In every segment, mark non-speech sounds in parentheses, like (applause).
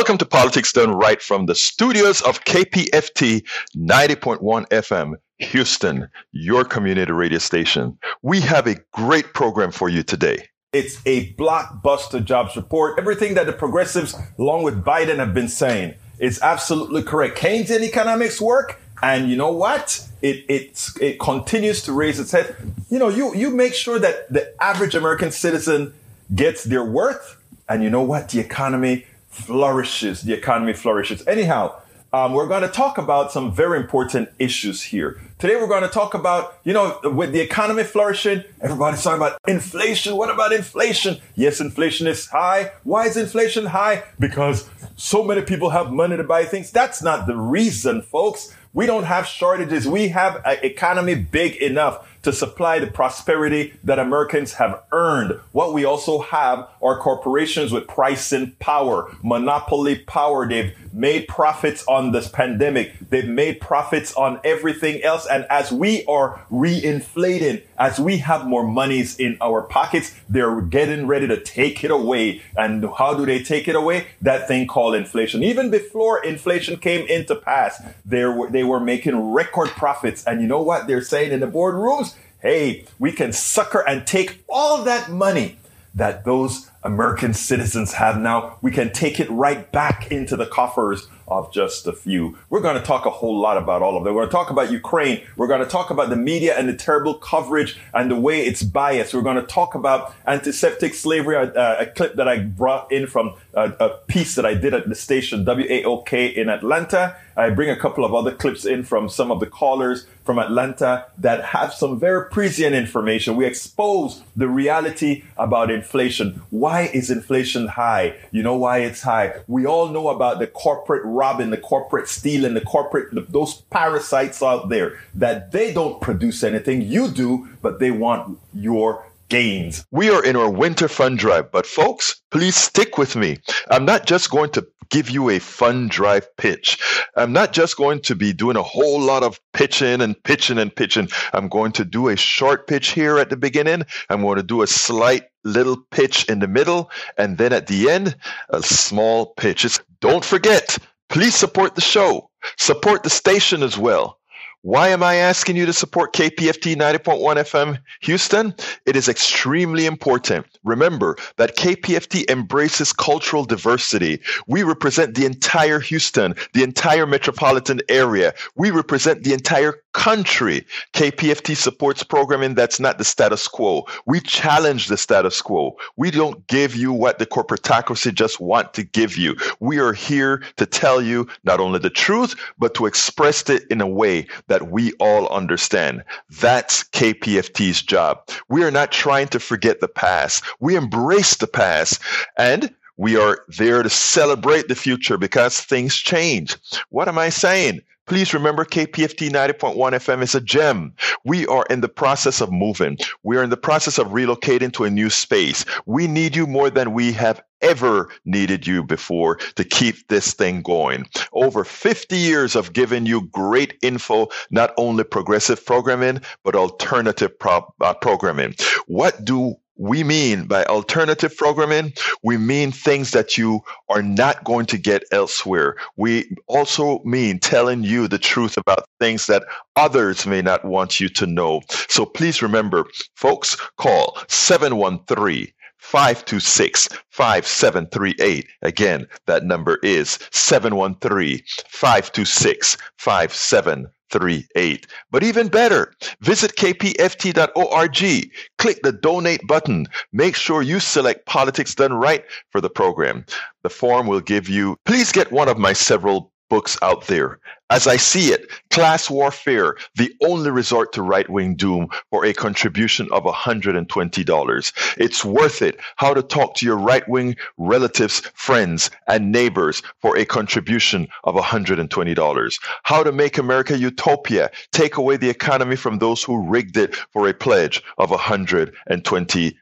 Welcome to Politics Done Right from the studios of KPFT 90.1 FM, Houston, your community radio station. We have a great program for you today. It's a blockbuster jobs report. Everything that the progressives, along with Biden, have been saying is absolutely correct. Keynesian economics work. And you know what? It, it, it continues to raise its head. You know, you, you make sure that the average American citizen gets their worth. And you know what? The economy flourishes. The economy flourishes. Anyhow, um, we're going to talk about some very important issues here. Today, we're going to talk about, you know, with the economy flourishing, everybody's talking about inflation. What about inflation? Yes, inflation is high. Why is inflation high? Because so many people have money to buy things. That's not the reason, folks. We don't have shortages. We have an economy big enough to supply the prosperity that Americans have earned. What we also have are corporations with pricing power, monopoly power. They've made profits on this pandemic. They've made profits on everything else. And as we are reinflating, as we have more monies in our pockets, they're getting ready to take it away. And how do they take it away? That thing called inflation. Even before inflation came into pass, they were, they were making record profits. And you know what they're saying in the boardrooms? Hey, we can sucker and take all that money that those American citizens have now. We can take it right back into the coffers of just a few. We're going to talk a whole lot about all of that. We're going to talk about Ukraine. We're going to talk about the media and the terrible coverage and the way it's biased. We're going to talk about antiseptic slavery, uh, a clip that I brought in from uh, a piece that I did at the station WAOK in Atlanta. I bring a couple of other clips in from some of the callers from Atlanta that have some very prescient information. We expose the reality about inflation. Why is inflation high? You know why it's high? We all know about the corporate robbing, the corporate stealing, the corporate, those parasites out there that they don't produce anything. You do, but they want your gains. We are in our winter fund drive, but folks, please stick with me. I'm not just going to give you a fun drive pitch. I'm not just going to be doing a whole lot of pitching and pitching and pitching. I'm going to do a short pitch here at the beginning. I'm going to do a slight little pitch in the middle, and then at the end, a small pitch. It's, don't forget, please support the show. Support the station as well. Why am I asking you to support KPFT 90.1 FM Houston? It is extremely important. Remember that KPFT embraces cultural diversity. We represent the entire Houston, the entire metropolitan area. We represent the entire country. KPFT supports programming that's not the status quo. We challenge the status quo. We don't give you what the corporatocracy just want to give you. We are here to tell you not only the truth, but to express it in a way that we all understand. That's KPFT's job. We are not trying to forget the past. We embrace the past and we are there to celebrate the future because things change. What am I saying? Please remember KPFT 90.1 FM is a gem. We are in the process of moving. We are in the process of relocating to a new space. We need you more than we have ever needed you before to keep this thing going. Over 50 years of giving you great info, not only progressive programming, but alternative pro- uh, programming. What do we mean by alternative programming, we mean things that you are not going to get elsewhere. We also mean telling you the truth about things that others may not want you to know. So please remember, folks, call 713 526 5738. Again, that number is 713 526 5738. 838. But even better, visit kpft.org, click the donate button. Make sure you select Politics Done Right for the program. The form will give you, please get one of my several books out there. As I see it, Class Warfare, the only resort to right wing doom for a contribution of $120. It's worth it. How to talk to your right wing relatives, friends, and neighbors for a contribution of $120. How to make America utopia, take away the economy from those who rigged it for a pledge of $120.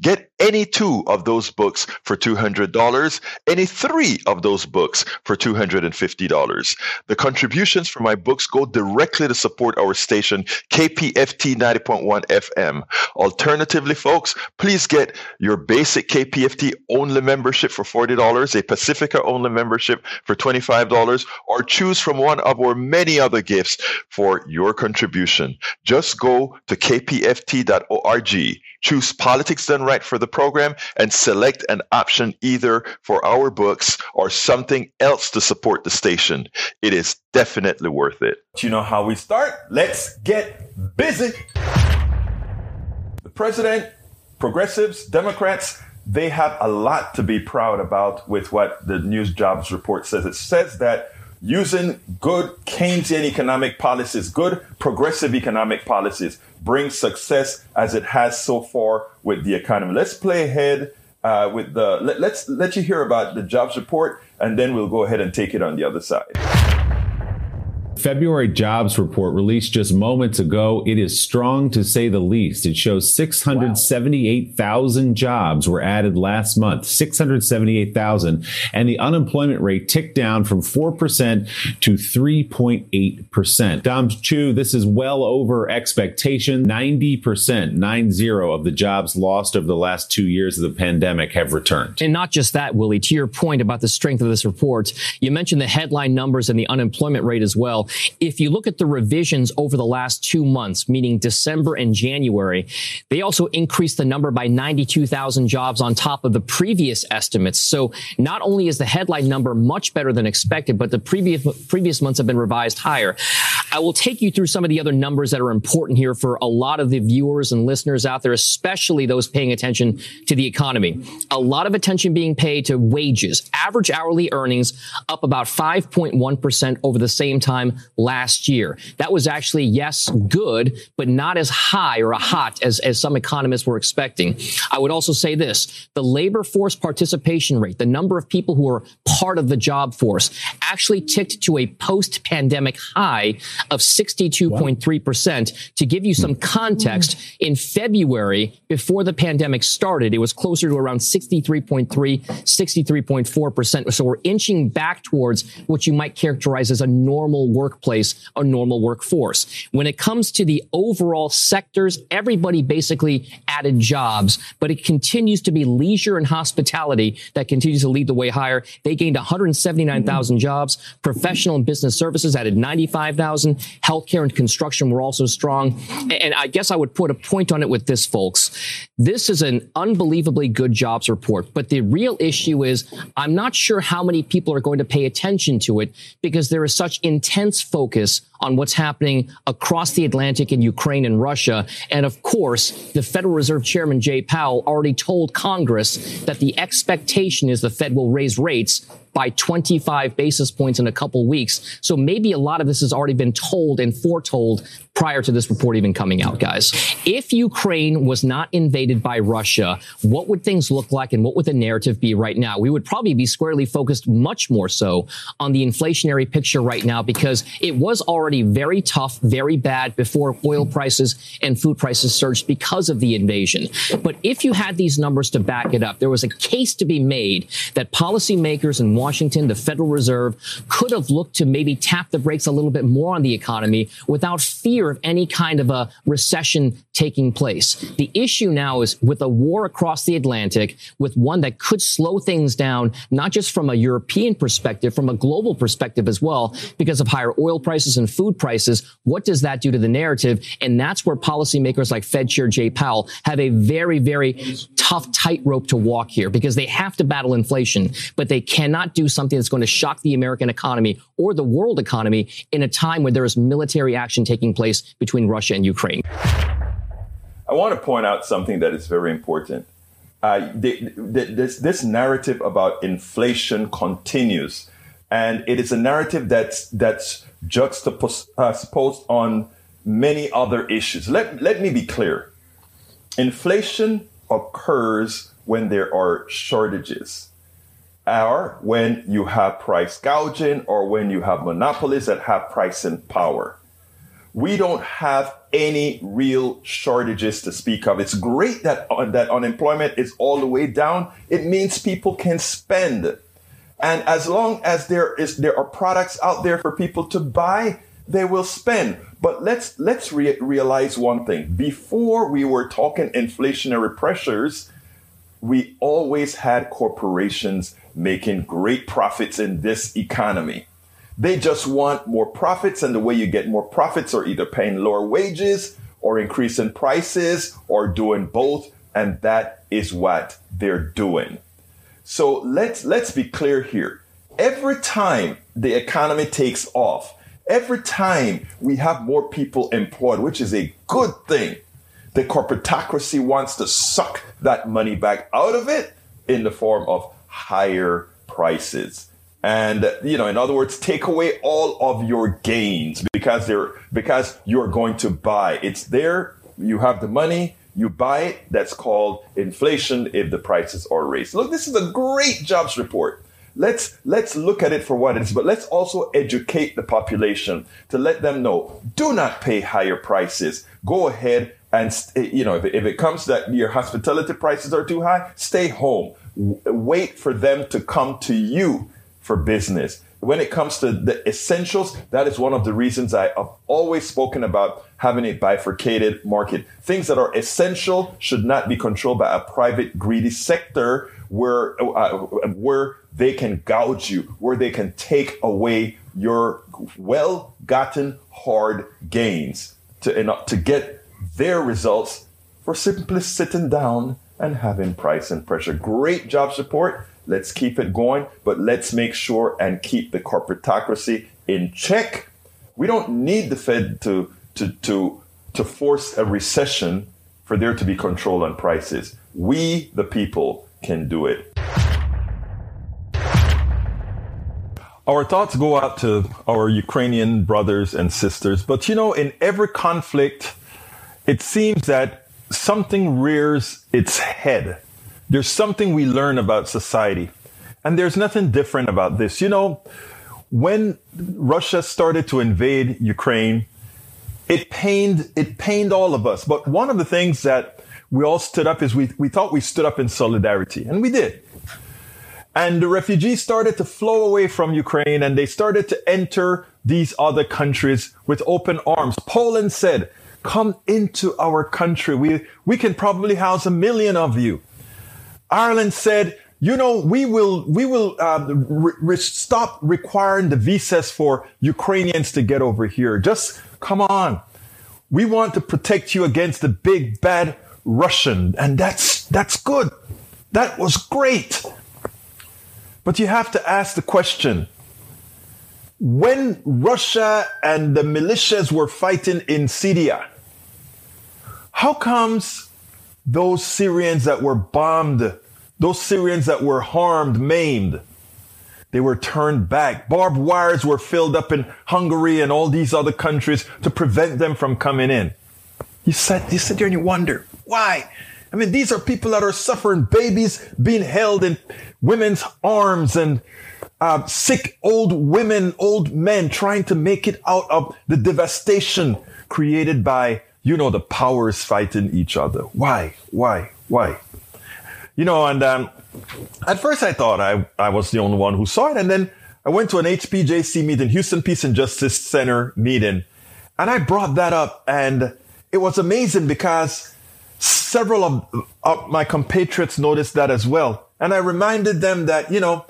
Get any two of those books for $200, any three of those books for $250. The contributions from my books go directly to support our station, KPFT 90.1 FM. Alternatively, folks, please get your basic KPFT only membership for $40, a Pacifica only membership for $25, or choose from one of our many other gifts for your contribution. Just go to kpft.org, choose Politics Done Right for the program, and select an option either for our books or something else to support the station. It is definitely worth it. You know how we start? Let's get busy. The president, progressives, Democrats, they have a lot to be proud about with what the news jobs report says. It says that using good Keynesian economic policies, good progressive economic policies, brings success as it has so far with the economy. Let's play ahead uh, with the. Let, let's let you hear about the jobs report, and then we'll go ahead and take it on the other side. February jobs report released just moments ago. It is strong to say the least. It shows 678,000 wow. jobs were added last month, 678,000. And the unemployment rate ticked down from 4% to 3.8%. Dom Chu, this is well over expectation. 90%, 90 of the jobs lost over the last two years of the pandemic have returned. And not just that, Willie, to your point about the strength of this report, you mentioned the headline numbers and the unemployment rate as well. If you look at the revisions over the last two months, meaning December and January, they also increased the number by 92,000 jobs on top of the previous estimates. So not only is the headline number much better than expected, but the previous, previous months have been revised higher. I will take you through some of the other numbers that are important here for a lot of the viewers and listeners out there, especially those paying attention to the economy. A lot of attention being paid to wages. Average hourly earnings up about 5.1% over the same time last year. That was actually, yes, good, but not as high or a hot as, as some economists were expecting. I would also say this, the labor force participation rate, the number of people who are part of the job force actually ticked to a post-pandemic high of 62.3%. To give you some context, in February, before the pandemic started, it was closer to around 63.3, 63.4%. So we're inching back towards what you might characterize as a normal workplace, a normal workforce. When it comes to the overall sectors, everybody basically added jobs, but it continues to be leisure and hospitality that continues to lead the way higher. They gained 179,000 jobs. Professional and business services added 95,000. Healthcare and construction were also strong. And I guess I would put a point on it with this, folks. This is an unbelievably good jobs report, but the real issue is I'm not sure how many people are going to pay attention to it because there is such intense intense focus on what's happening across the Atlantic in Ukraine and Russia. And of course, the Federal Reserve Chairman Jay Powell already told Congress that the expectation is the Fed will raise rates by 25 basis points in a couple weeks. So maybe a lot of this has already been told and foretold prior to this report even coming out, guys. If Ukraine was not invaded by Russia, what would things look like and what would the narrative be right now? We would probably be squarely focused much more so on the inflationary picture right now because it was already very tough, very bad before oil prices and food prices surged because of the invasion. But if you had these numbers to back it up, there was a case to be made that policymakers and Washington, the Federal Reserve, could have looked to maybe tap the brakes a little bit more on the economy without fear of any kind of a recession taking place. The issue now is with a war across the Atlantic, with one that could slow things down, not just from a European perspective, from a global perspective as well, because of higher oil prices and food prices. What does that do to the narrative? And that's where policymakers like Fed Chair Jay Powell have a very, very tough tightrope to walk here because they have to battle inflation, but they cannot do something that's going to shock the American economy or the world economy in a time when there is military action taking place between Russia and Ukraine. I want to point out something that is very important. Uh, the, the, this, this narrative about inflation continues, and it is a narrative that's that's juxtaposed on many other issues. Let, let me be clear. Inflation occurs when there are shortages or when you have price gouging or when you have monopolies that have pricing power. We don't have any real shortages to speak of. It's great that, uh, that unemployment is all the way down. It means people can spend. And as long as there is, there are products out there for people to buy, they will spend. But let's let's re- realize one thing. Before we were talking inflationary pressures, we always had corporations making great profits in this economy. They just want more profits, and the way you get more profits are either paying lower wages or increasing prices or doing both, and that is what they're doing. So let's let's be clear here. Every time the economy takes off, Every time we have more people employed, which is a good thing, the corporatocracy wants to suck that money back out of it in the form of higher prices. And you know, in other words, take away all of your gains because they're because you're going to buy. It's there, you have the money, you buy it. That's called inflation if the prices are raised. Look, this is a great jobs report let's let's look at it for what it is, but let's also educate the population to let them know: do not pay higher prices. Go ahead and eh, you know if it, if it comes that your hospitality prices are too high, stay home. Wait for them to come to you for business. When it comes to the essentials, that is one of the reasons I have always spoken about having a bifurcated market. Things that are essential should not be controlled by a private greedy sector where uh, where they can gouge you, where they can take away your well-gotten hard gains to to get their results for simply sitting down and having price and pressure. Great job support. Let's keep it going, but let's make sure and keep the corporatocracy in check. We don't need the Fed to to to to force a recession for there to be control on prices. We, the people, can do it. Our thoughts go out to our Ukrainian brothers and sisters, but you know, in every conflict, it seems that something rears its head. There's something we learn about society. And there's nothing different about this. You know, when Russia started to invade Ukraine, it pained, it pained all of us. But one of the things that we all stood up is we, we thought we stood up in solidarity, and we did. And the refugees started to flow away from Ukraine and they started to enter these other countries with open arms. Poland said, come into our country. We, we can probably house a million of you. Ireland said, you know, we will, we will uh, re- re- stop requiring the visas for Ukrainians to get over here. Just come on. We want to protect you against the big bad Russian. And that's, that's good. That was great. But you have to ask the question when Russia and the militias were fighting in Syria, how comes those Syrians that were bombed, those Syrians that were harmed, maimed, they were turned back. Barbed wires were filled up in Hungary and all these other countries to prevent them from coming in. You sit, you sit there and you wonder, why? I mean, these are people that are suffering, babies being held in women's arms and uh, sick old women, old men trying to make it out of the devastation created by, you know, the powers fighting each other. Why? Why? Why? You know, and um, at first I thought I, I was the only one who saw it. And then I went to an HPJC meeting, Houston Peace and Justice Center meeting, and I brought that up. And it was amazing because several of, of my compatriots noticed that as well. And I reminded them that, you know,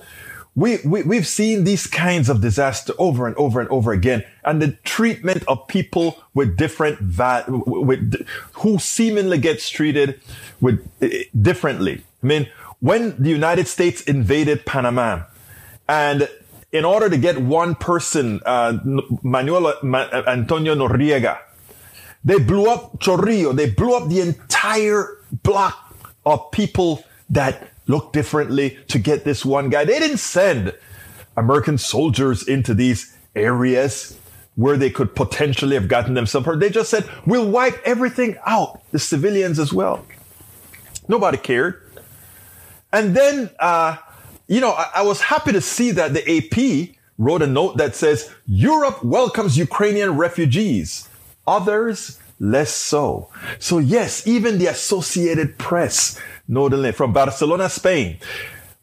we, we, we've seen these kinds of disaster over and over and over again. And the treatment of people with different, va- with, who seemingly gets treated with eh, differently. I mean, when the United States invaded Panama and in order to get one person, uh, Manuel uh, Antonio Noriega, they blew up Chorrillo. They blew up the entire block of people that look differently to get this one guy. They didn't send American soldiers into these areas where they could potentially have gotten themselves hurt. They just said, we'll wipe everything out, the civilians as well. Nobody cared. And then, uh, you know, I, I was happy to see that the AP wrote a note that says, Europe welcomes Ukrainian refugees. Others, less so. So yes, even the Associated Press notably from Barcelona, Spain.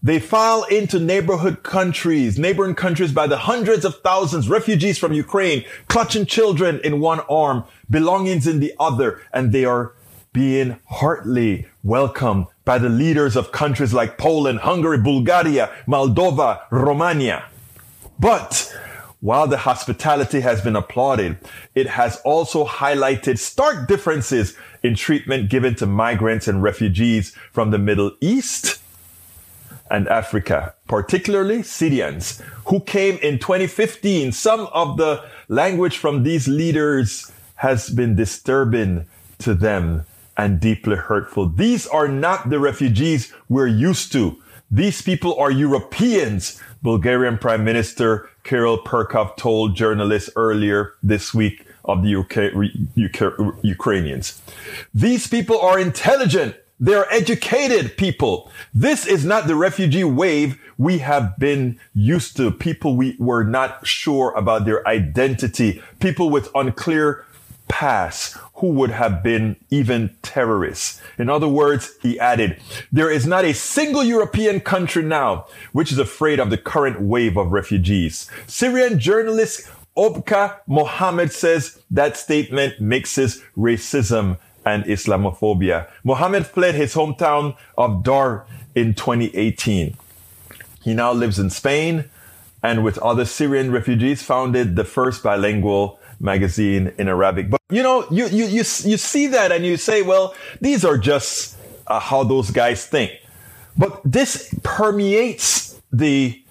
They file into neighborhood countries, neighboring countries by the hundreds of thousands, refugees from Ukraine, clutching children in one arm, belongings in the other, and they are being heartily welcomed by the leaders of countries like Poland, Hungary, Bulgaria, Moldova, Romania. But while the hospitality has been applauded, it has also highlighted stark differences in treatment given to migrants and refugees from the Middle East and Africa, particularly Syrians who came in 2015. Some of the language from these leaders has been disturbing to them and deeply hurtful. These are not the refugees we're used to. These people are Europeans, Bulgarian Prime Minister Kiril Petkov told journalists earlier this week of the UK, UK, Ukrainians. These people are intelligent. They're educated people. This is not the refugee wave we have been used to. People we were not sure about their identity. People with unclear past who would have been even terrorists. In other words, he added, there is not a single European country now which is afraid of the current wave of refugees. Syrian journalist Okba Mohammed says that statement mixes racism and Islamophobia. Mohammed fled his hometown of Daraa in 2018. He now lives in Spain and with other Syrian refugees founded the first bilingual magazine in Arabic. But you know, you, you, you, you see that and you say, well, these are just uh, how those guys think. But this permeates the,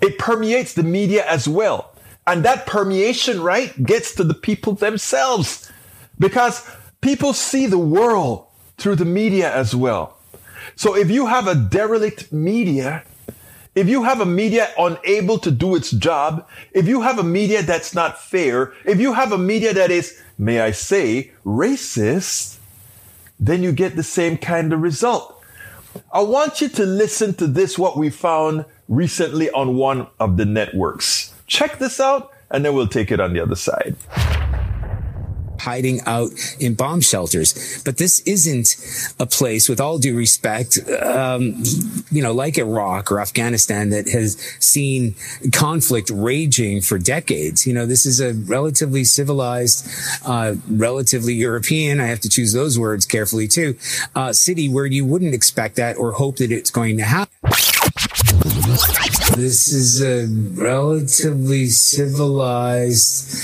it permeates the media as well. And that permeation, right, gets to the people themselves because people see the world through the media as well. So if you have a derelict media, if you have a media unable to do its job, if you have a media that's not fair, if you have a media that is, may I say, racist, then you get the same kind of result. I want you to listen to this, what we found recently on one of the networks. Check this out, and then we'll take it on the other side hiding out in bomb shelters. But this isn't a place, with all due respect, um, you know, like Iraq or Afghanistan that has seen conflict raging for decades. You know, this is a relatively civilized, uh, relatively European, I have to choose those words carefully too, uh, city where you wouldn't expect that or hope that it's going to happen. This is a relatively civilized,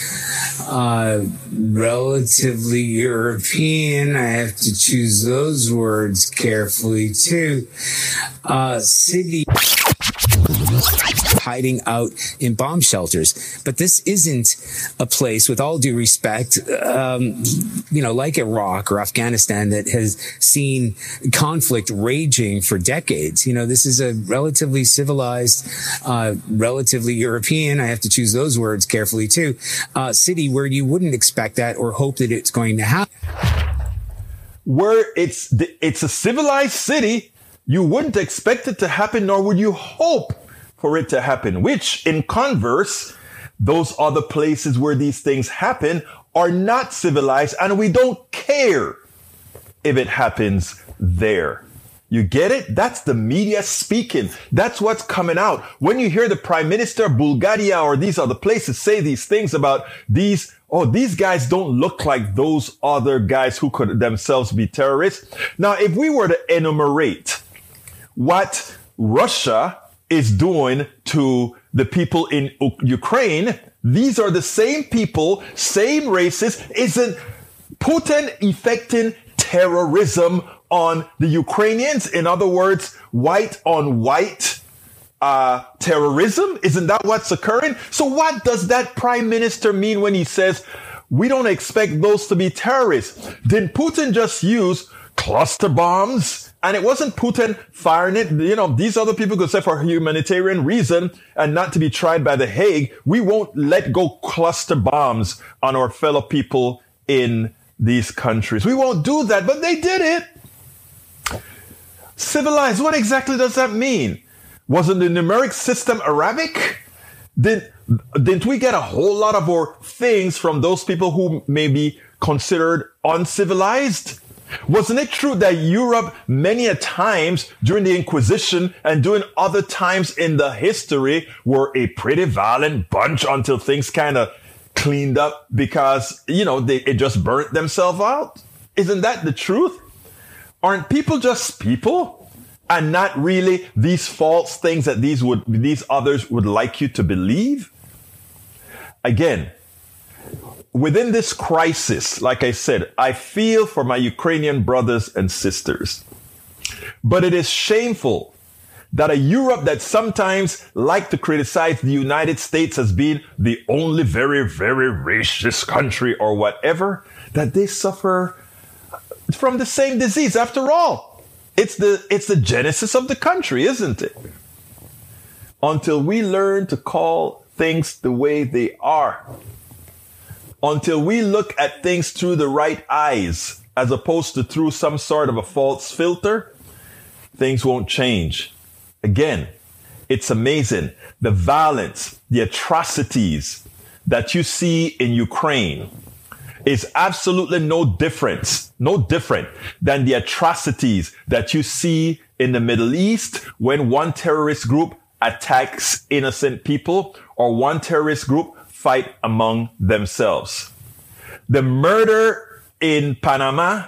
uh, relatively European. I have to choose those words carefully too. Uh, city hiding out in bomb shelters. But this isn't a place, with all due respect, um, you know, like Iraq or Afghanistan that has seen conflict raging for decades. You know, this is a relatively civilized, uh, relatively European, I have to choose those words carefully too, uh, city where you wouldn't expect that or hope that it's going to happen. Where it's, it's a civilized city, you wouldn't expect it to happen, nor would you hope for it to happen, which in converse, those other places where these things happen are not civilized and we don't care if it happens there. You get it? That's the media speaking. That's what's coming out. When you hear the prime minister of Bulgaria or these other places say these things about these, oh, these guys don't look like those other guys who could themselves be terrorists. Now, if we were to enumerate what Russia is doing to the people in U- Ukraine, these are the same people, same races. Isn't Putin effecting terrorism on the Ukrainians? In other words, white on white uh, terrorism? Isn't that what's occurring? So what does that prime minister mean when he says we don't expect those to be terrorists? Did Putin just use cluster bombs? And it wasn't Putin firing it. You know, these other people could say for humanitarian reason and not to be tried by the Hague. We won't let go cluster bombs on our fellow people in these countries. We won't do that, but they did it. Civilized. What exactly does that mean? Wasn't the numeric system Arabic? Did, didn't we get a whole lot of our things from those people who may be considered uncivilized? Wasn't it true that Europe many a times during the Inquisition and during other times in the history were a pretty violent bunch until things kind of cleaned up because, you know, they it just burnt themselves out? Isn't that the truth? Aren't people just people? And not really these false things that these would, these others would like you to believe? Again, within this crisis, like I said, I feel for my Ukrainian brothers and sisters. But it is shameful that a Europe that sometimes like to criticize the United States as being the only very, very racist country or whatever, that they suffer from the same disease. After all, it's the, it's the genesis of the country, isn't it? Until we learn to call things the way they are until we look at things through the right eyes as opposed to through some sort of a false filter, things won't change. Again, it's amazing. The violence, the atrocities that you see in Ukraine is absolutely no difference, no different than the atrocities that you see in the Middle East when one terrorist group attacks innocent people or one terrorist group fight among themselves. The murder in Panama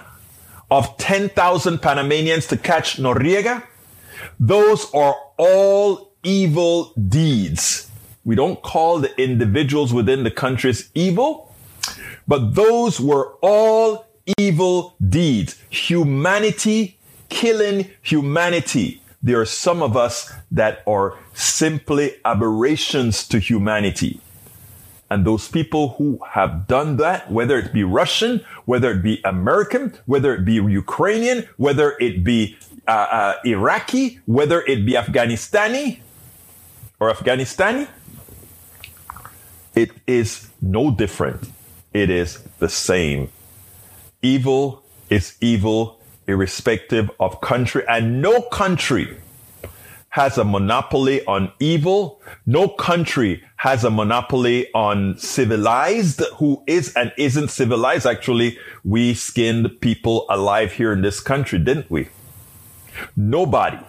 of 10,000 Panamanians to catch Noriega, those are all evil deeds. We don't call the individuals within the countries evil, but those were all evil deeds. Humanity killing humanity. There are some of us that are simply aberrations to humanity. And those people who have done that, whether it be Russian, whether it be American, whether it be Ukrainian, whether it be uh, uh, Iraqi, whether it be Afghanistani or Afghanistani, it is no different. It is the same. Evil is evil irrespective of country and no country has a monopoly on evil. No country has a monopoly on civilized who is and isn't civilized. Actually, we skinned people alive here in this country, didn't we? Nobody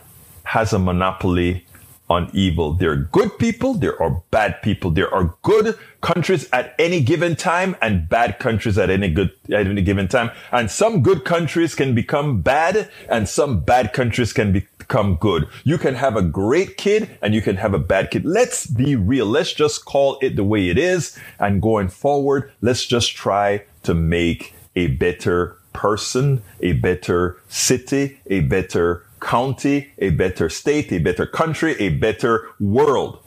has a monopoly on evil. There are good people. There are bad people. There are good countries at any given time and bad countries at any good, at any given time. And some good countries can become bad and some bad countries can be, become good. You can have a great kid and you can have a bad kid. Let's be real. Let's just call it the way it is. And going forward, let's just try to make a better person, a better city, a better county, a better state, a better country, a better world.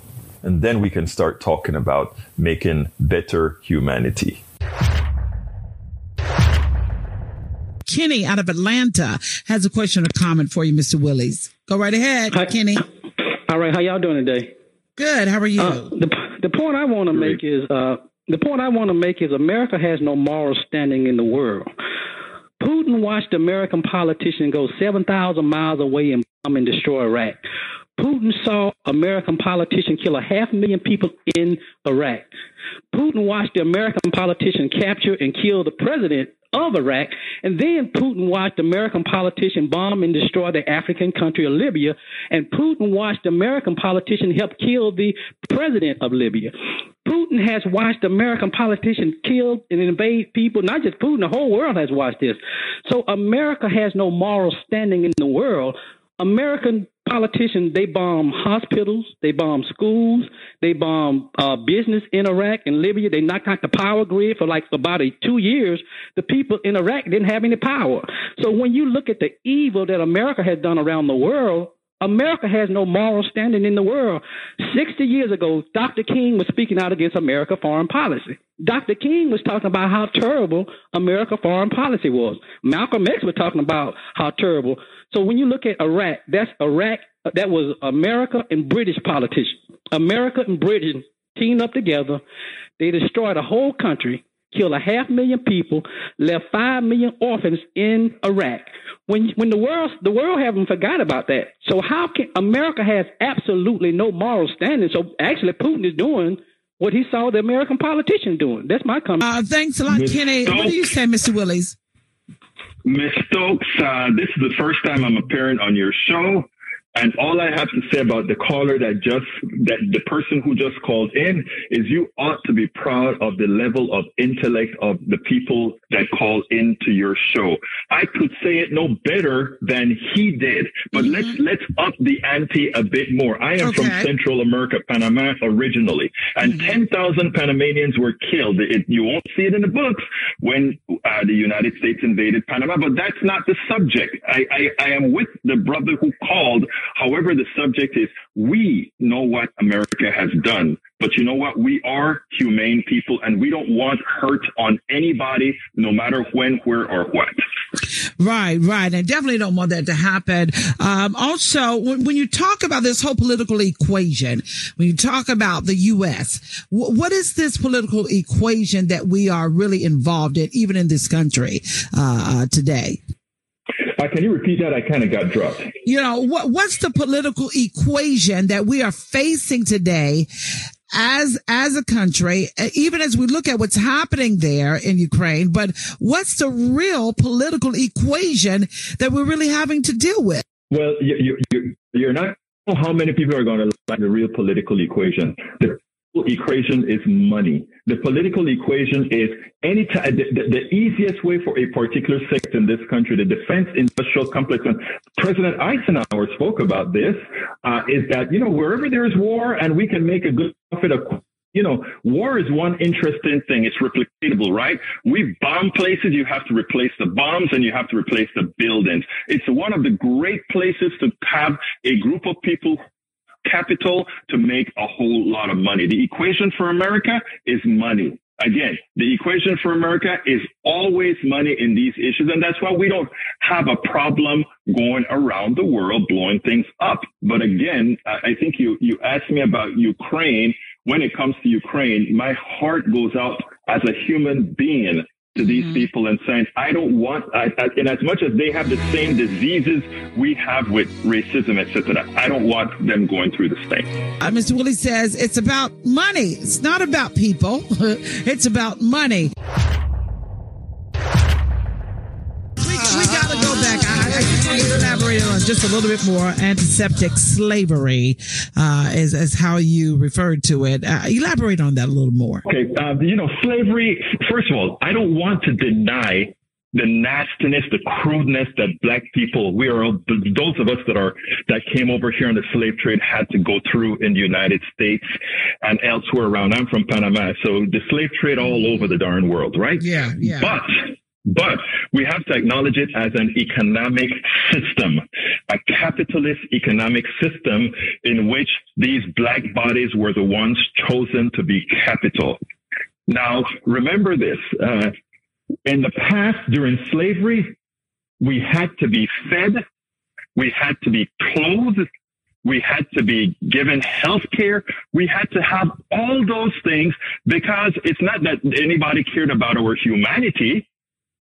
And then we can start talking about making better humanity. Kenny out of Atlanta has a question or comment for you, Mr. Willies. Go right ahead, Hi. Kenny. All right, how y'all doing today? Good. How are you? Uh, the the point I want to make is uh, the point I want to make is America has no moral standing in the world. Putin watched American politicians go 7,000 miles away and bomb and destroy Iraq. Putin saw American politicians kill a half million people in Iraq. Putin watched the American politician capture and kill the president of Iraq. And then Putin watched American politicians bomb and destroy the African country of Libya. And Putin watched American politicians help kill the president of Libya. Putin has watched American politicians kill and invade people. Not just Putin, the whole world has watched this. So America has no moral standing in the world. American politicians they bomb hospitals, they bomb schools, they bomb uh, business in Iraq and Libya. They knocked out the power grid for like about a, two years. The people in Iraq didn't have any power. So when you look at the evil that America has done around the world, America has no moral standing in the world. 60 years ago, Dr. King was speaking out against America foreign policy. Dr. King was talking about how terrible America foreign policy was. Malcolm X was talking about how terrible. So when you look at Iraq, that's Iraq, that was America and British politicians. America and Britain teamed up together. They destroyed a whole country, killed a half million people, left five million orphans in Iraq when when the world the world haven't forgot about that. So how can America has absolutely no moral standing? So actually, Putin is doing what he saw the American politicians doing. That's my comment. Uh, thanks a lot, Kenny. What do you say, Mr. Willies? Ms. Stokes, uh, this is the first time I'm appearing on your show. And all I have to say about the caller that just, that the person who just called in is you ought to be proud of the level of intellect of the people that call into your show. I could say it no better than he did, but mm-hmm. let's, let's up the ante a bit more. I am okay. from Central America, Panama originally, and mm-hmm. 10,000 Panamanians were killed. It, you won't see it in the books when uh, the United States invaded Panama, but that's not the subject. I, I, I am with the brother who called However, the subject is we know what America has done, but you know what? We are humane people and we don't want hurt on anybody, no matter when, where, or what. Right, right. And definitely don't want that to happen. Um, also, when, when, you talk about this whole political equation, when you talk about the U.S., w- what is this political equation that we are really involved in, even in this country uh, uh, today? Uh, can you repeat that? I kind of got dropped. You know, what, what's the political equation that we are facing today as as a country, even as we look at what's happening there in Ukraine, but what's the real political equation that we're really having to deal with? Well, you, you, you're not how many people are going to like the real political equation. The equation is money. The political equation is any time, the, the, the, easiest way for a particular sector in this country, the defense industrial complex, and President Eisenhower spoke about this, uh, is that, you know, wherever there is war and we can make a good profit of you know, war is one interesting thing. It's replicatable, right? We bomb places, you have to replace the bombs and you have to replace the buildings. It's one of the great places to have a group of people capital to make a whole lot of money. The equation for America is money. Again, the equation for America is always money in these issues. And that's why we don't have a problem going around the world blowing things up. But again, I think you, you asked me about Ukraine. When it comes to Ukraine, my heart goes out as a human being to these mm-hmm. people and saying, I don't want, I, I, and as much as they have the same diseases we have with racism, etc., I don't want them going through the same. Uh, Mr. Willie says it's about money. It's not about people. (laughs) it's about money. Elaborate on just a little bit more antiseptic slavery uh, as, as how you referred to it. Uh, elaborate on that a little more. Okay. Uh, you know, slavery, first of all, I don't want to deny the nastiness, the crudeness that black people, we are, those of us that are, that came over here on the slave trade had to go through in the United States and elsewhere around. I'm from Panama. So the slave trade all over the darn world, right? Yeah. Yeah. But but we have to acknowledge it as an economic system, a capitalist economic system in which these black bodies were the ones chosen to be capital. Now, remember this. Uh, in the past, during slavery, we had to be fed, we had to be clothed, we had to be given health care. We had to have all those things because it's not that anybody cared about our humanity.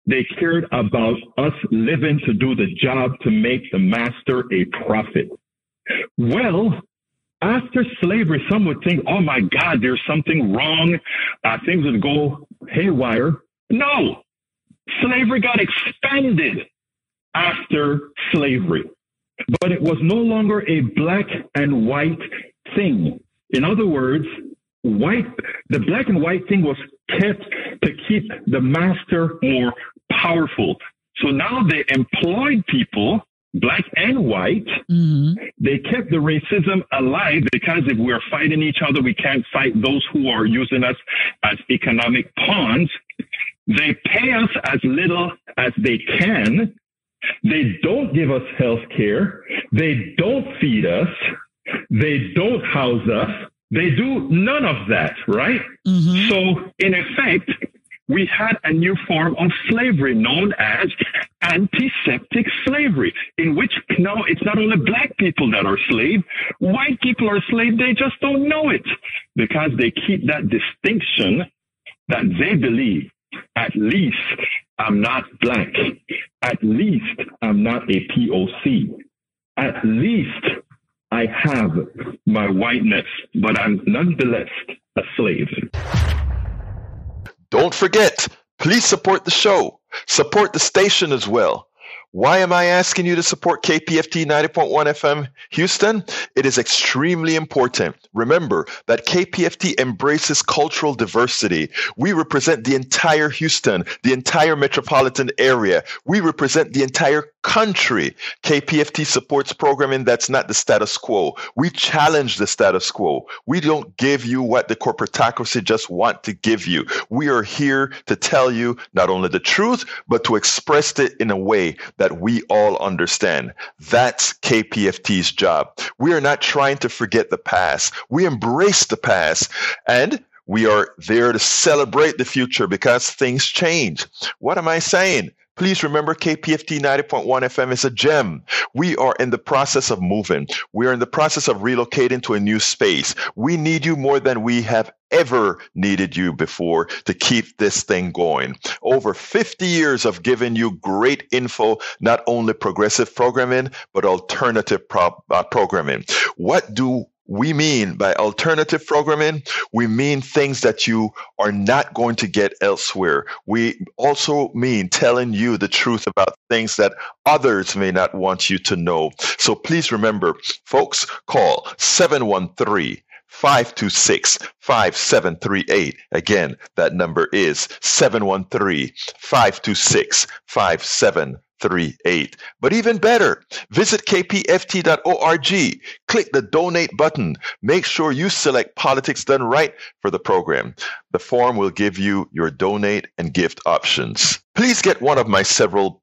They cared about us living to do the job to make the master a profit. Well, after slavery, some would think, oh my God, there's something wrong. Uh, things would go haywire. No, slavery got expanded after slavery, but it was no longer a black and white thing. In other words, white, the black and white thing was kept to keep the master more powerful. So now they employed people black and white. Mm-hmm. They kept the racism alive because if we're fighting each other, we can't fight those who are using us as economic pawns. They pay us as little as they can. They don't give us health care. They don't feed us. They don't house us. They do none of that, right? Mm-hmm. So, in effect, we had a new form of slavery known as antiseptic slavery, in which now it's not only black people that are slaves, white people are slaves, they just don't know it because they keep that distinction that they believe at least I'm not black. At least I'm not a POC. At least I have my whiteness, but I'm nonetheless a slave. Don't forget, please support the show. Support the station as well. Why am I asking you to support KPFT 90.1 FM Houston? It is extremely important. Remember that KPFT embraces cultural diversity. We represent the entire Houston, the entire metropolitan area. We represent the entire country. KPFT supports programming that's not the status quo. We challenge the status quo. We don't give you what the corporatocracy just want to give you. We are here to tell you not only the truth, but to express it in a way that we all understand. That's KPFT's job. We are not trying to forget the past. We embrace the past and we are there to celebrate the future because things change. What am I saying? Please remember KPFT 90.1 FM is a gem. We are in the process of moving. We are in the process of relocating to a new space. We need you more than we have ever needed you before to keep this thing going. Over 50 years of giving you great info, not only progressive programming, but alternative pro- uh, programming. What do we mean by alternative programming, we mean things that you are not going to get elsewhere. We also mean telling you the truth about things that others may not want you to know. So please remember, folks, call 713 526 5738. Again, that number is 713 526 5738. 38. But even better, visit kpft.org, click the donate button. Make sure you select Politics Done Right for the program. The form will give you your donate and gift options. Please get one of my several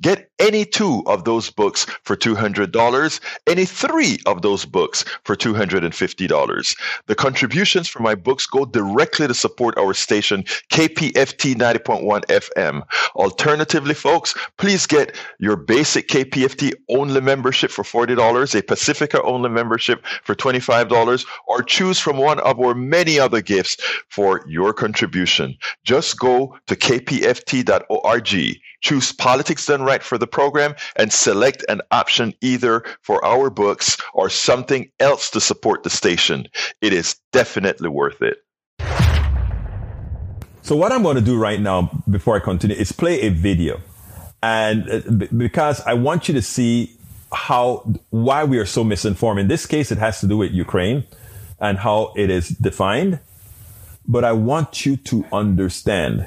Get any two of those books for $200, any three of those books for $250. The contributions from my books go directly to support our station, KPFT 90.1 FM. Alternatively, folks, please get your basic KPFT only membership for $40, a Pacifica only membership for $25, or choose from one of our many other gifts for your contribution. Just go to kpft.org choose politics done right for the program and select an option either for our books or something else to support the station. It is definitely worth it. So what I'm going to do right now before I continue is play a video. And uh, because I want you to see how, why we are so misinformed. In this case, it has to do with Ukraine and how it is defined. But I want you to understand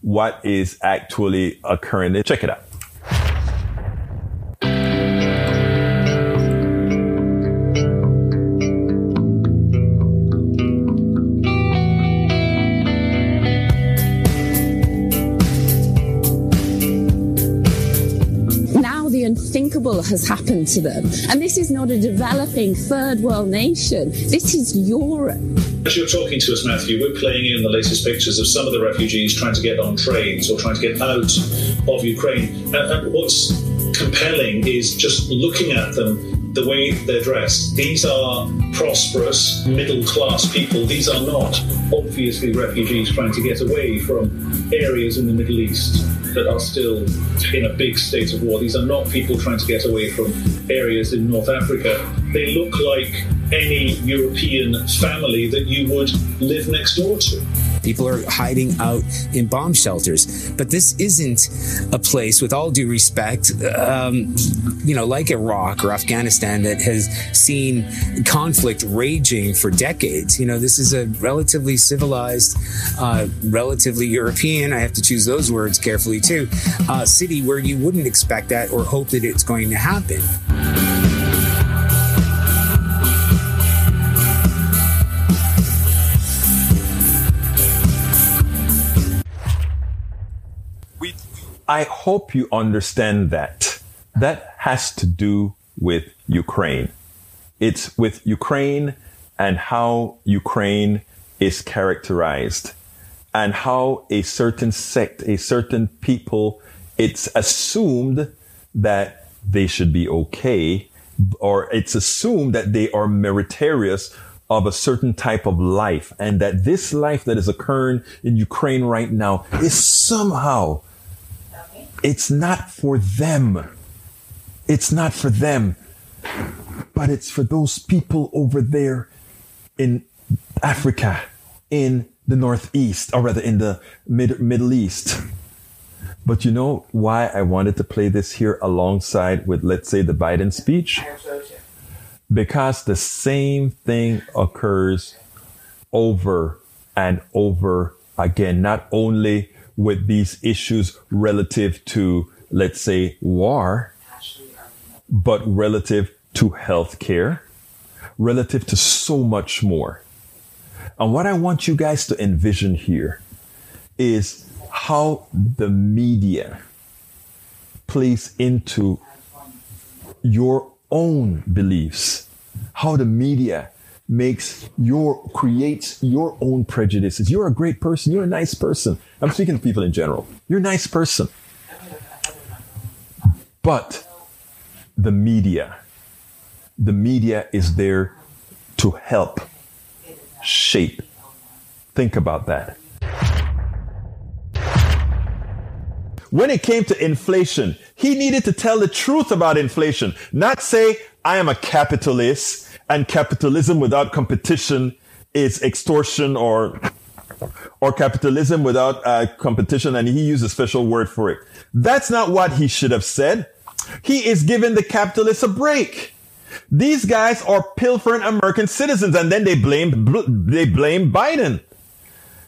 what is actually occurring. Check it out. Now the unthinkable has happened to them. And this is not a developing third world nation. This is Europe. As you're talking to us, Matthew, we're playing in the latest pictures of some of the refugees trying to get on trains or trying to get out of Ukraine. And, and what's compelling is just looking at them the way they're dressed. These are prosperous, middle class people. These are not obviously refugees trying to get away from areas in the Middle East that are still in a big state of war. These are not people trying to get away from areas in North Africa. They look like any European family that you would live next door to. People are hiding out in bomb shelters. But this isn't a place, with all due respect, um, you know, like Iraq or Afghanistan that has seen conflict raging for decades. You know, this is a relatively civilized, uh, relatively European, I have to choose those words carefully too, uh, city where you wouldn't expect that or hope that it's going to happen. I hope you understand that. That has to do with Ukraine. It's with Ukraine and how Ukraine is characterized and how a certain sect, a certain people, it's assumed that they should be okay or it's assumed that they are meritorious of a certain type of life and that this life that is occurring in Ukraine right now is somehow it's not for them. It's not for them, but it's for those people over there in Africa, in the Northeast, or rather in the Mid- Middle East. But you know why I wanted to play this here alongside with, let's say, the Biden speech? Because the same thing occurs over and over again, not only with these issues relative to, let's say, war, but relative to healthcare, relative to so much more. And what I want you guys to envision here is how the media plays into your own beliefs, how the media makes your creates your own prejudices. You're a great person. You're a nice person. I'm speaking to people in general. You're a nice person. But the media, the media is there to help shape. Think about that. When it came to inflation, he needed to tell the truth about inflation, not say, I am a capitalist and capitalism without competition is extortion or or capitalism without uh, competition and he used a special word for it. That's not what he should have said. He is giving the capitalists a break. These guys are pilfering american citizens and then they blame they blame biden.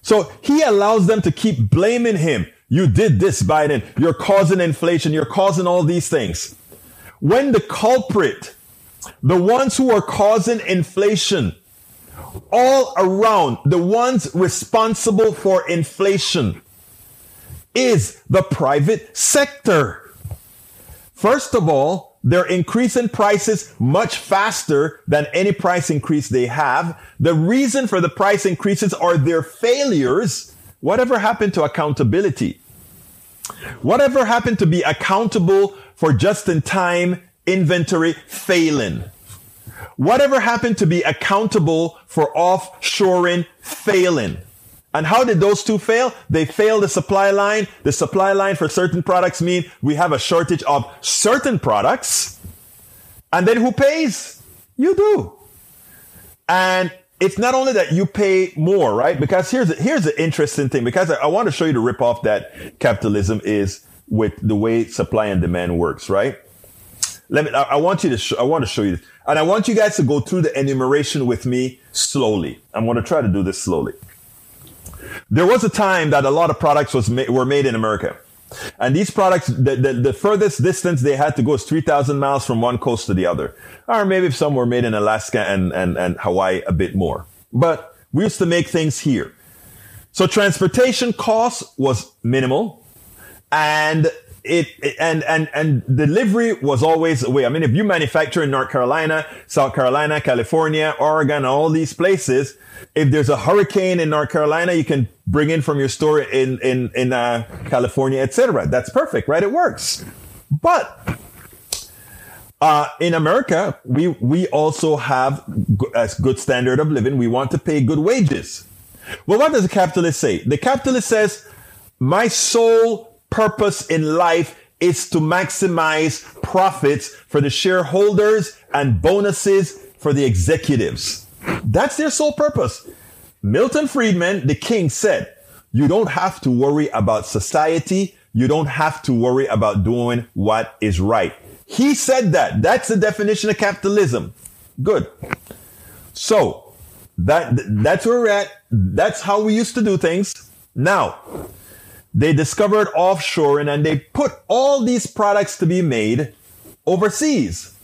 So he allows them to keep blaming him. You did this biden. You're causing inflation. You're causing all these things. When the culprit the ones who are causing inflation all around, the ones responsible for inflation is the private sector. First of all, they're increasing prices much faster than any price increase they have. The reason for the price increases are their failures. Whatever happened to accountability? Whatever happened to be accountable for just in time inventory failing. Whatever happened to be accountable for offshoring failing. And how did those two fail? They failed the supply line. The supply line for certain products mean we have a shortage of certain products. And then who pays? You do. And it's not only that you pay more, right? Because here's, here's the interesting thing, because I, I want to show you the rip off that capitalism is with the way supply and demand works, right? Let me, I, I want you to, sh- I want to show you this. And I want you guys to go through the enumeration with me slowly. I'm going to try to do this slowly. There was a time that a lot of products was ma- were made in America. And these products, the, the, the, furthest distance they had to go is 3,000 miles from one coast to the other. Or maybe if some were made in Alaska and, and, and Hawaii a bit more. But we used to make things here. So transportation cost was minimal and it, it, and and and delivery was always a way. I mean, if you manufacture in North Carolina, South Carolina, California, Oregon, all these places, if there's a hurricane in North Carolina, you can bring in from your store in in in uh, California, etc. That's perfect, right? It works. But uh, in America, we we also have a good standard of living. We want to pay good wages. Well, what does the capitalist say? The capitalist says, "My sole purpose in life is to maximize profits for the shareholders and bonuses for the executives. That's their sole purpose. Milton Friedman, the king, said, You don't have to worry about society. You don't have to worry about doing what is right. He said that. That's the definition of capitalism. Good. So that that's where we're at. That's how we used to do things. Now, they discovered offshoring and they put all these products to be made overseas.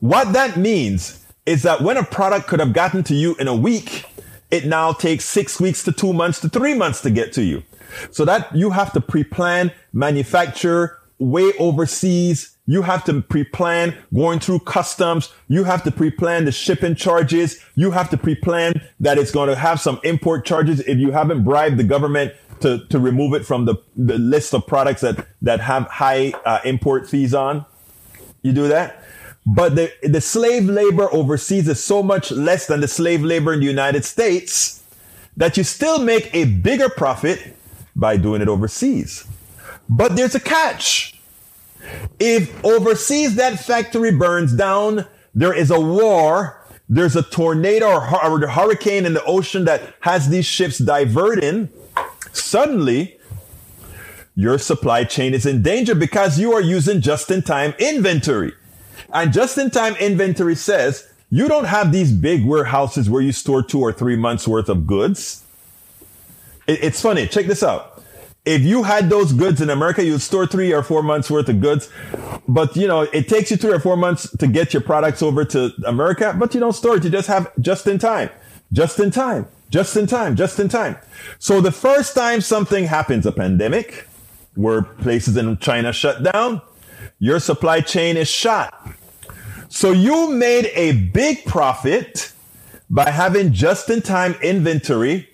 What that means is that when a product could have gotten to you in a week, it now takes six weeks to two months to three months to get to you. So that you have to pre-plan, manufacture way overseas. You have to pre-plan going through customs. You have to pre-plan the shipping charges. You have to pre-plan that it's going to have some import charges if you haven't bribed the government to, to remove it from the, the list of products that, that have high uh, import fees on. You do that. But the, the slave labor overseas is so much less than the slave labor in the United States that you still make a bigger profit by doing it overseas. But there's a catch. If overseas that factory burns down, there is a war, there's a tornado or, a hurricane in the ocean that has these ships diverting, suddenly your supply chain is in danger because you are using just in time inventory. And just in time inventory says you don't have these big warehouses where you store two or three months worth of goods. It, it's funny. Check this out. If you had those goods in America, you'd store three or four months worth of goods. But you know, it takes you three or four months to get your products over to America, but you don't store it. You just have just in time, just in time, just in time, just in time. So the first time something happens, a pandemic, where places in China shut down, your supply chain is shot. So you made a big profit by having just in time inventory,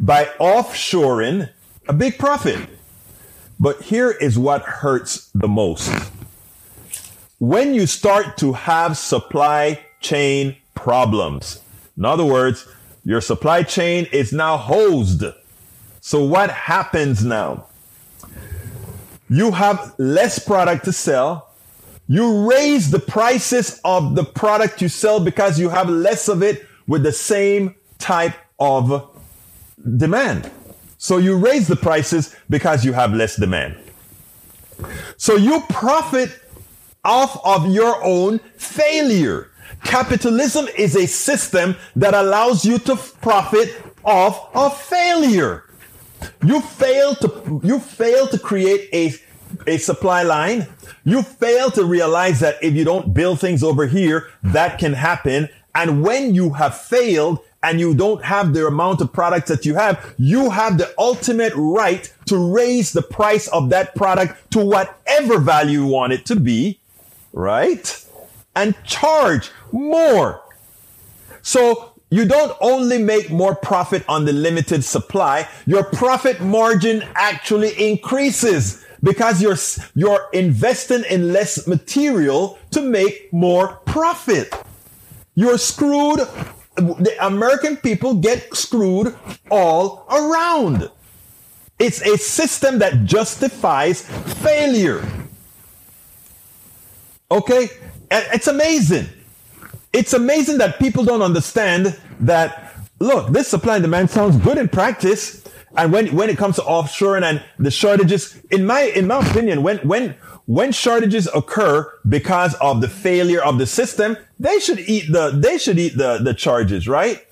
by offshoring a big profit. But here is what hurts the most. When you start to have supply chain problems, in other words, your supply chain is now hosed. So what happens now? You have less product to sell. You raise the prices of the product you sell because you have less of it with the same type of demand. So you raise the prices because you have less demand. So you profit off of your own failure. Capitalism is a system that allows you to profit off of failure. You fail to you fail to create a a supply line. You fail to realize that if you don't build things over here, that can happen. And when you have failed and you don't have the amount of products that you have, you have the ultimate right to raise the price of that product to whatever value you want it to be, right? And charge more. So you don't only make more profit on the limited supply, your profit margin actually increases because you're, you're investing in less material to make more profit. You're screwed. The American people get screwed all around. It's a system that justifies failure. Okay? It's amazing. It's amazing that people don't understand that, look, this supply and demand sounds good in practice. And when, when it comes to offshoring and the shortages, in my, in my opinion, when, when, when shortages occur because of the failure of the system, they should eat the, they should eat the, the charges, right?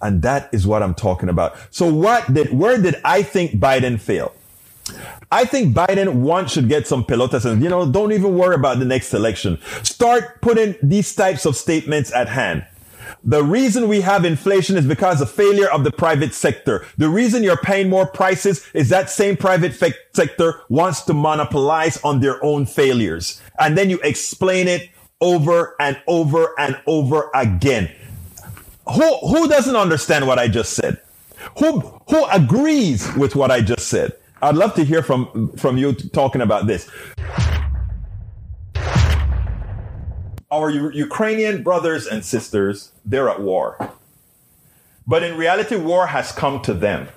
And that is what I'm talking about. So what did, where did I think Biden fail? I think Biden one should get some pelotas and, you know, don't even worry about the next election. Start putting these types of statements at hand. The reason we have inflation is because of failure of the private sector. The reason you're paying more prices is that same private fe- sector wants to monopolize on their own failures. And then you explain it over and over and over again. Who, who doesn't understand what I just said? Who, who agrees with what I just said? I'd love to hear from, from you talking about this. Our Ukrainian brothers and sisters, they're at war. But in reality, war has come to them.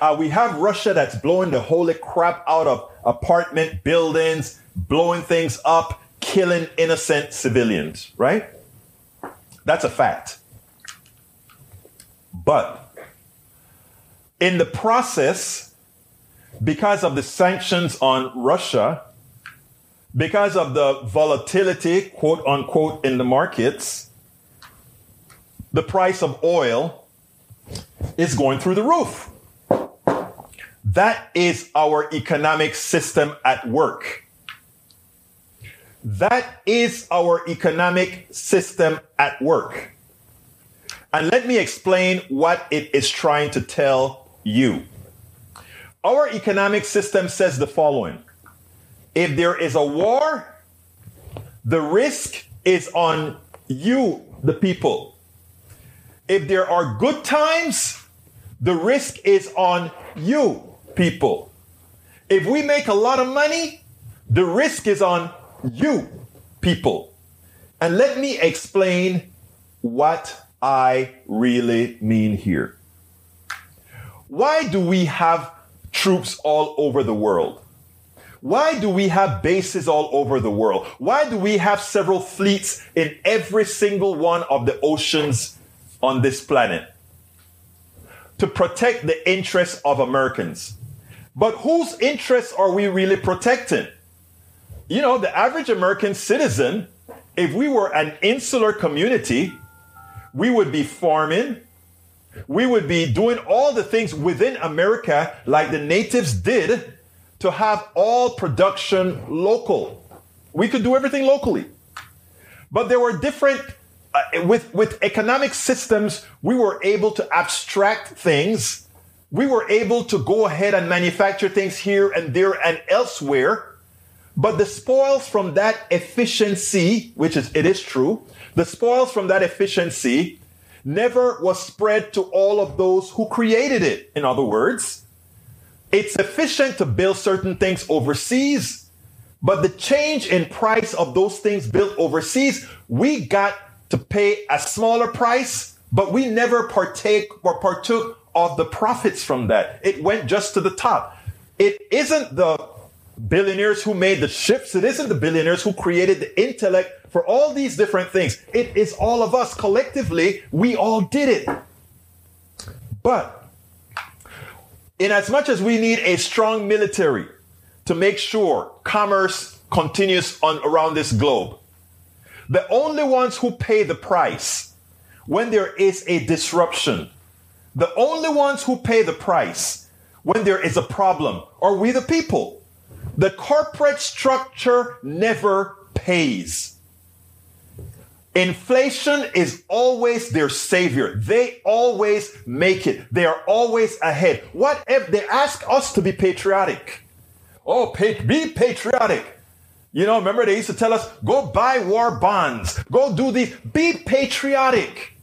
Uh, we have Russia that's blowing the holy crap out of apartment buildings, blowing things up, killing innocent civilians, right? That's a fact. But in the process, because of the sanctions on Russia, because of the volatility, quote unquote, in the markets, the price of oil is going through the roof. That is our economic system at work. That is our economic system at work. And let me explain what it is trying to tell you. Our economic system says the following if there is a war, the risk is on you, the people. If there are good times, the risk is on you, people. If we make a lot of money, the risk is on you, people. And let me explain what I really mean here. Why do we have troops all over the world? Why do we have bases all over the world? Why do we have several fleets in every single one of the oceans on this planet? To protect the interests of Americans. But whose interests are we really protecting? You know, the average American citizen, if we were an insular community, we would be farming, we would be doing all the things within America like the natives did to have all production local. We could do everything locally. But there were different, uh, with, with economic systems, we were able to abstract things. We were able to go ahead and manufacture things here and there and elsewhere. But the spoils from that efficiency, which is, it is true, the spoils from that efficiency never was spread to all of those who created it. In other words, it's efficient to build certain things overseas, but the change in price of those things built overseas, we got to pay a smaller price, but we never partake or partook of the profits from that. It went just to the top. It isn't the billionaires who made the ships. It isn't the billionaires who created the intellect for all these different things. It is all of us collectively. We all did it. But in as much as we need a strong military to make sure commerce continues on around this globe, the only ones who pay the price when there is a disruption, the only ones who pay the price when there is a problem are we the people. The corporate structure never pays. Inflation is always their savior. They always make it. They are always ahead. What if they ask us to be patriotic? Oh, be patriotic. You know, remember they used to tell us, go buy war bonds, go do these, be patriotic.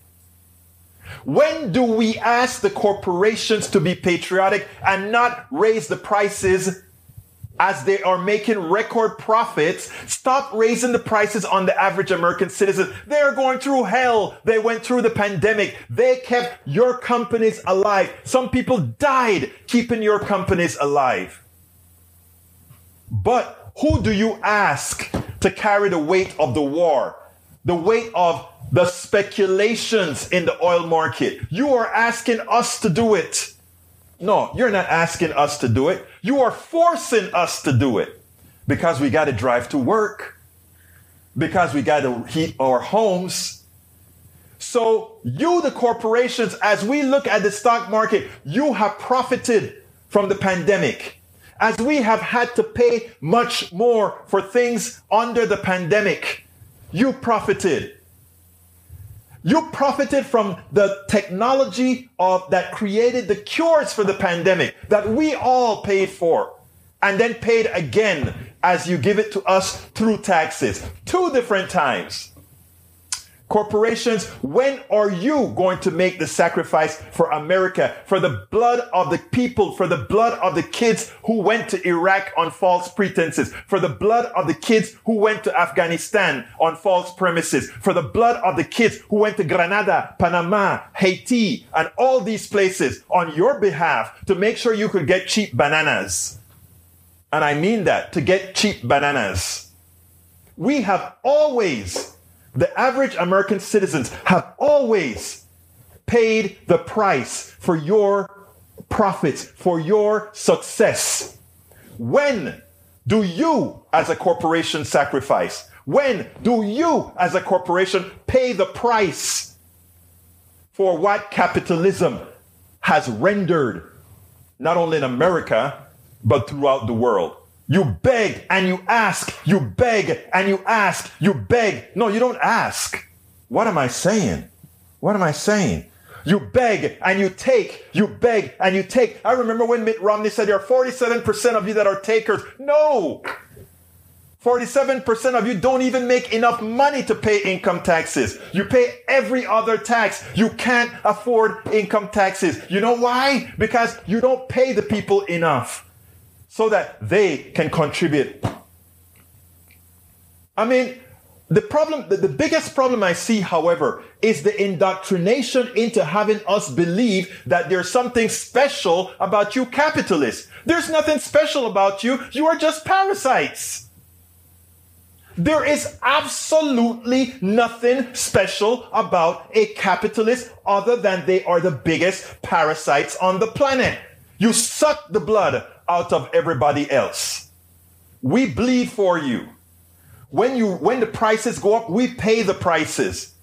When do we ask the corporations to be patriotic and not raise the prices as they are making record profits, stop raising the prices on the average American citizen. They are going through hell. They went through the pandemic. They kept your companies alive. Some people died keeping your companies alive. But who do you ask to carry the weight of the war? The weight of the speculations in the oil market. You are asking us to do it. No, you're not asking us to do it. You are forcing us to do it because we got to drive to work, because we got to heat our homes. So, you, the corporations, as we look at the stock market, you have profited from the pandemic. As we have had to pay much more for things under the pandemic, you profited. You profited from the technology of that created the cures for the pandemic that we all paid for and then paid again as you give it to us through taxes. Two different times. Corporations, when are you going to make the sacrifice for America, for the blood of the people, for the blood of the kids who went to Iraq on false pretenses, for the blood of the kids who went to Afghanistan on false premises, for the blood of the kids who went to Grenada, Panama, Haiti, and all these places on your behalf to make sure you could get cheap bananas? And I mean that, to get cheap bananas. We have always The average American citizens have always paid the price for your profits, for your success. When do you, as a corporation, sacrifice? When do you, as a corporation, pay the price for what capitalism has rendered, not only in America, but throughout the world? You beg and you ask, you beg and you ask, you beg. No, you don't ask. What am I saying? What am I saying? You beg and you take, you beg and you take. I remember when Mitt Romney said there are 47% of you that are takers. No! 47% of you don't even make enough money to pay income taxes. You pay every other tax. You can't afford income taxes. You know why? Because you don't pay the people enough so that they can contribute. I mean, the problem, the, the, biggest problem I see, however, is the indoctrination into having us believe that there's something special about you capitalists. There's nothing special about you. You are just parasites. There is absolutely nothing special about a capitalist other than they are the biggest parasites on the planet. You suck the blood out of everybody else. We bleed for you. When you, when the prices go up, we pay the prices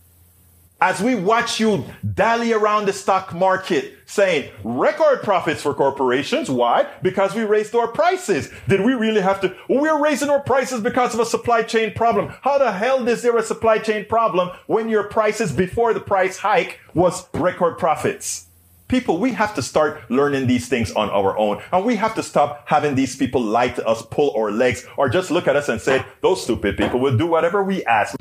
as we watch you dally around the stock market saying record profits for corporations. Why? Because we raised our prices. Did we really have to? we're raising our prices because of a supply chain problem. How the hell is there a supply chain problem when your prices before the price hike was record profits? People, we have to start learning these things on our own. And we have to stop having these people lie to us, pull our legs, or just look at us and say, those stupid people will do whatever we ask.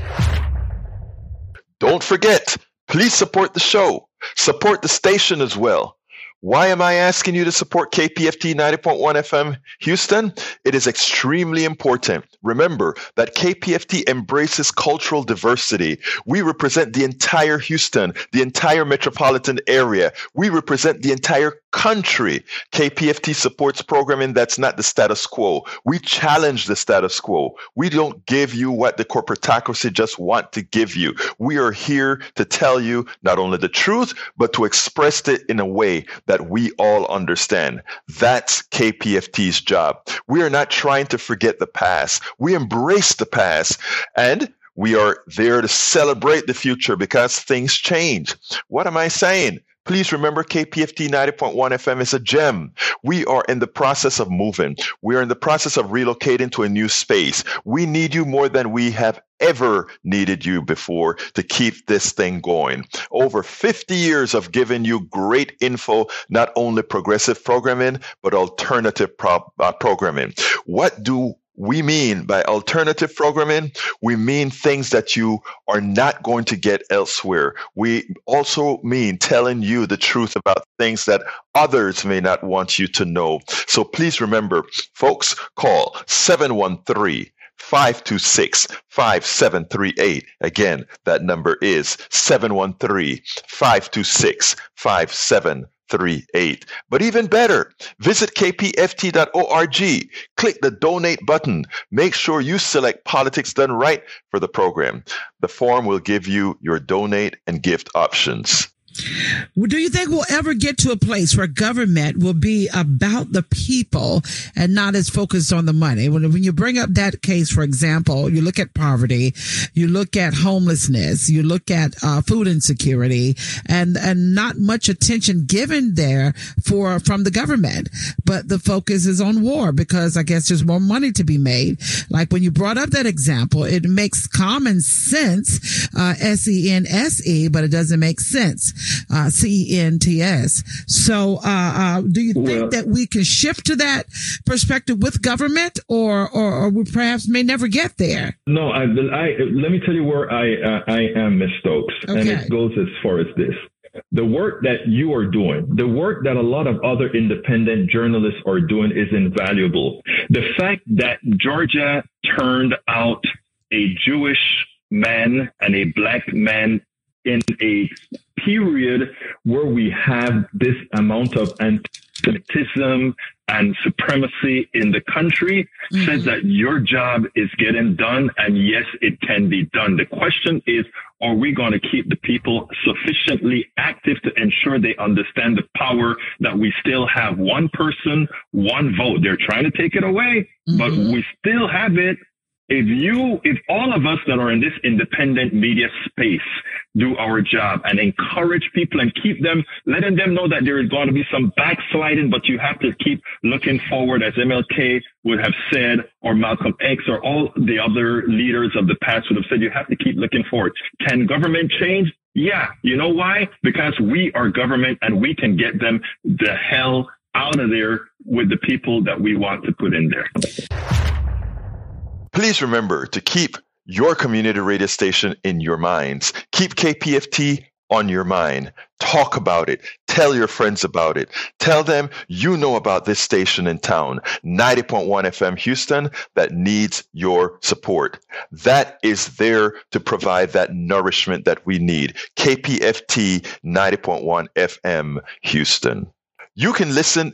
Don't forget, please support the show. Support the station as well. Why am I asking you to support KPFT 90.1 FM Houston? It is extremely important. Remember that KPFT embraces cultural diversity. We represent the entire Houston, the entire metropolitan area. We represent the entire country. KPFT supports programming that's not the status quo. We challenge the status quo. We don't give you what the corporatocracy just want to give you. We are here to tell you not only the truth, but to express it in a way that we all understand. That's KPFT's job. We are not trying to forget the past. We embrace the past and we are there to celebrate the future because things change. What am I saying? Please remember KPFT 90.1 FM is a gem. We are in the process of moving. We are in the process of relocating to a new space. We need you more than we have ever needed you before to keep this thing going. Over 50 years of giving you great info, not only progressive programming, but alternative pro- uh, programming. What do we mean by alternative programming, we mean things that you are not going to get elsewhere. We also mean telling you the truth about things that others may not want you to know. So please remember, folks, call 713 526 5738. Again, that number is 713 526 5738. But even better, visit kpft.org, click the donate button. Make sure you select Politics Done Right for the program. The form will give you your donate and gift options. Do you think we'll ever get to a place where government will be about the people and not as focused on the money? When, when you bring up that case, for example, you look at poverty, you look at homelessness, you look at uh, food insecurity, and and not much attention given there for from the government. But the focus is on war because I guess there's more money to be made. Like when you brought up that example, it makes common sense, uh, S E N S E, but it doesn't make sense uh, C-E-N-T-S. So, uh, uh, do you think well, that we can shift to that perspective with government or, or, or we perhaps may never get there? No, I, I let me tell you where I, uh, I am, Ms. Stokes. Okay. And it goes as far as this the work that you are doing, the work that a lot of other independent journalists are doing is invaluable. The fact that Georgia turned out a Jewish man and a black man in a period where we have this amount of anti-Semitism and supremacy in the country mm-hmm. says that your job is getting done. And yes, it can be done. The question is, are we going to keep the people sufficiently active to ensure they understand the power that we still have one person, one vote? They're trying to take it away, mm-hmm. but we still have it if you, if all of us that are in this independent media space do our job and encourage people and keep them, letting them know that there is going to be some backsliding, but you have to keep looking forward as MLK would have said, or Malcolm X or all the other leaders of the past would have said, you have to keep looking forward. Can government change? Yeah. You know why? Because we are government and we can get them the hell out of there with the people that we want to put in there. Please remember to keep your community radio station in your minds. Keep KPFT on your mind. Talk about it. Tell your friends about it. Tell them you know about this station in town, 90.1 FM Houston, that needs your support. That is there to provide that nourishment that we need. KPFT 90.1 FM Houston. You can listen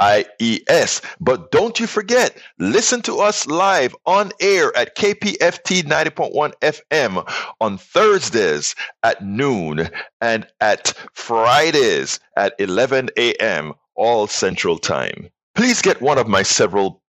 IES. But don't you forget, listen to us live on air at KPFT 90.1 FM on Thursdays at noon and at Fridays at 11 a.m. all Central Time. Please get one of my several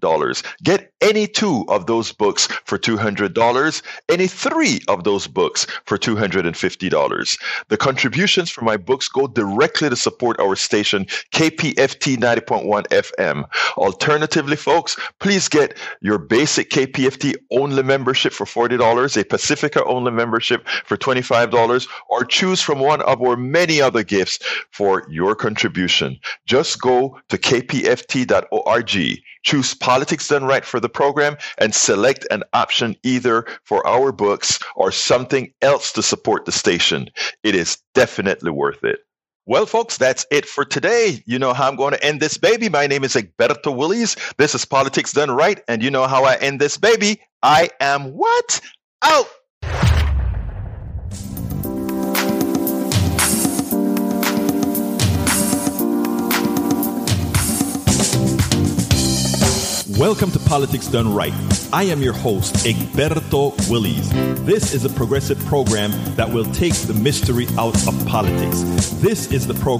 dollars. Get any two of those books for $200, any three of those books for $250. The contributions from my books go directly to support our station, KPFT 90.1 FM. Alternatively, folks, please get your basic KPFT only membership for $40, a Pacifica only membership for $25, or choose from one of our many other gifts for your contribution. Just go to kpft.org Choose Politics Done Right for the program and select an option either for our books or something else to support the station. It is definitely worth it. Well, folks, that's it for today. You know how I'm going to end this baby. My name is Egberto Willies. This is Politics Done Right. And you know how I end this baby. I am what? Out. Welcome to Politics Done Right. I am your host, Egberto Willies. This is a progressive program that will take the mystery out of politics. This is the program